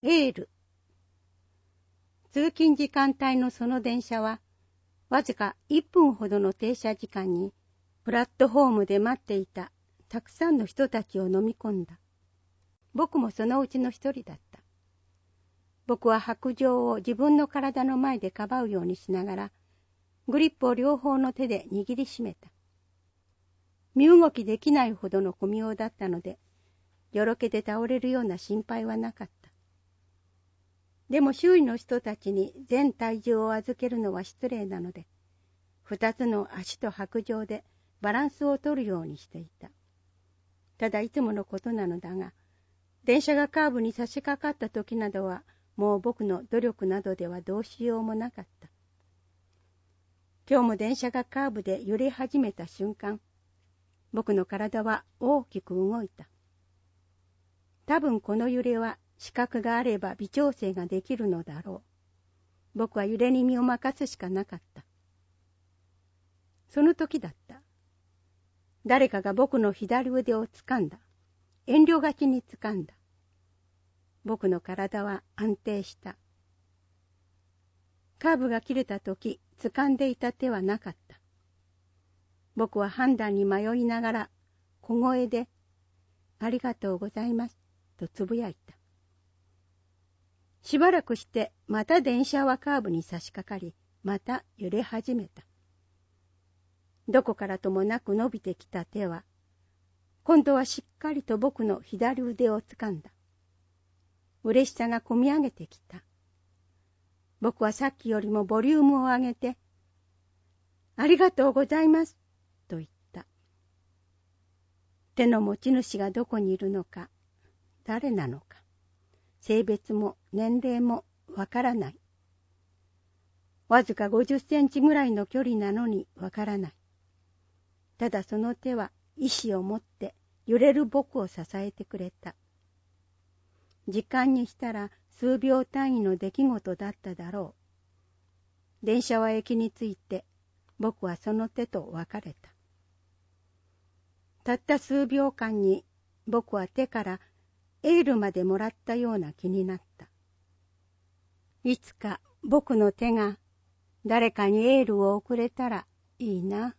エール。通勤時間帯のその電車は、わずか1分ほどの停車時間に、プラットフォームで待っていたたくさんの人たちを飲み込んだ。僕もそのうちの一人だった。僕は白状を自分の体の前でかばうようにしながら、グリップを両方の手で握りしめた。身動きできないほどの小妙だったので、よろけて倒れるような心配はなかった。でも周囲の人たちに全体重を預けるのは失礼なので、二つの足と白状でバランスを取るようにしていた。ただいつものことなのだが、電車がカーブに差し掛かった時などは、もう僕の努力などではどうしようもなかった。今日も電車がカーブで揺れ始めた瞬間、僕の体は大きく動いた。多分この揺れは視覚があれば微調整ができるのだろう。僕は揺れに身を任すしかなかった。その時だった。誰かが僕の左腕を掴んだ。遠慮がちに掴んだ。僕の体は安定した。カーブが切れた時、掴んでいた手はなかった。僕は判断に迷いながら、小声で、ありがとうございます、とつぶやいた。しばらくしてまた電車はカーブに差し掛かり、また揺れ始めた。どこからともなく伸びてきた手は、今度はしっかりと僕の左腕を掴んだ。嬉しさがこみ上げてきた。僕はさっきよりもボリュームを上げて、ありがとうございます、と言った。手の持ち主がどこにいるのか、誰なのか。性別も年齢もわからない。わずか50センチぐらいの距離なのにわからない。ただその手は意志を持って揺れる僕を支えてくれた。時間にしたら数秒単位の出来事だっただろう。電車は駅に着いて僕はその手と別れた。たった数秒間に僕は手からエールまでもらったような気になった。いつか僕の手が誰かにエールを送れたらいいな。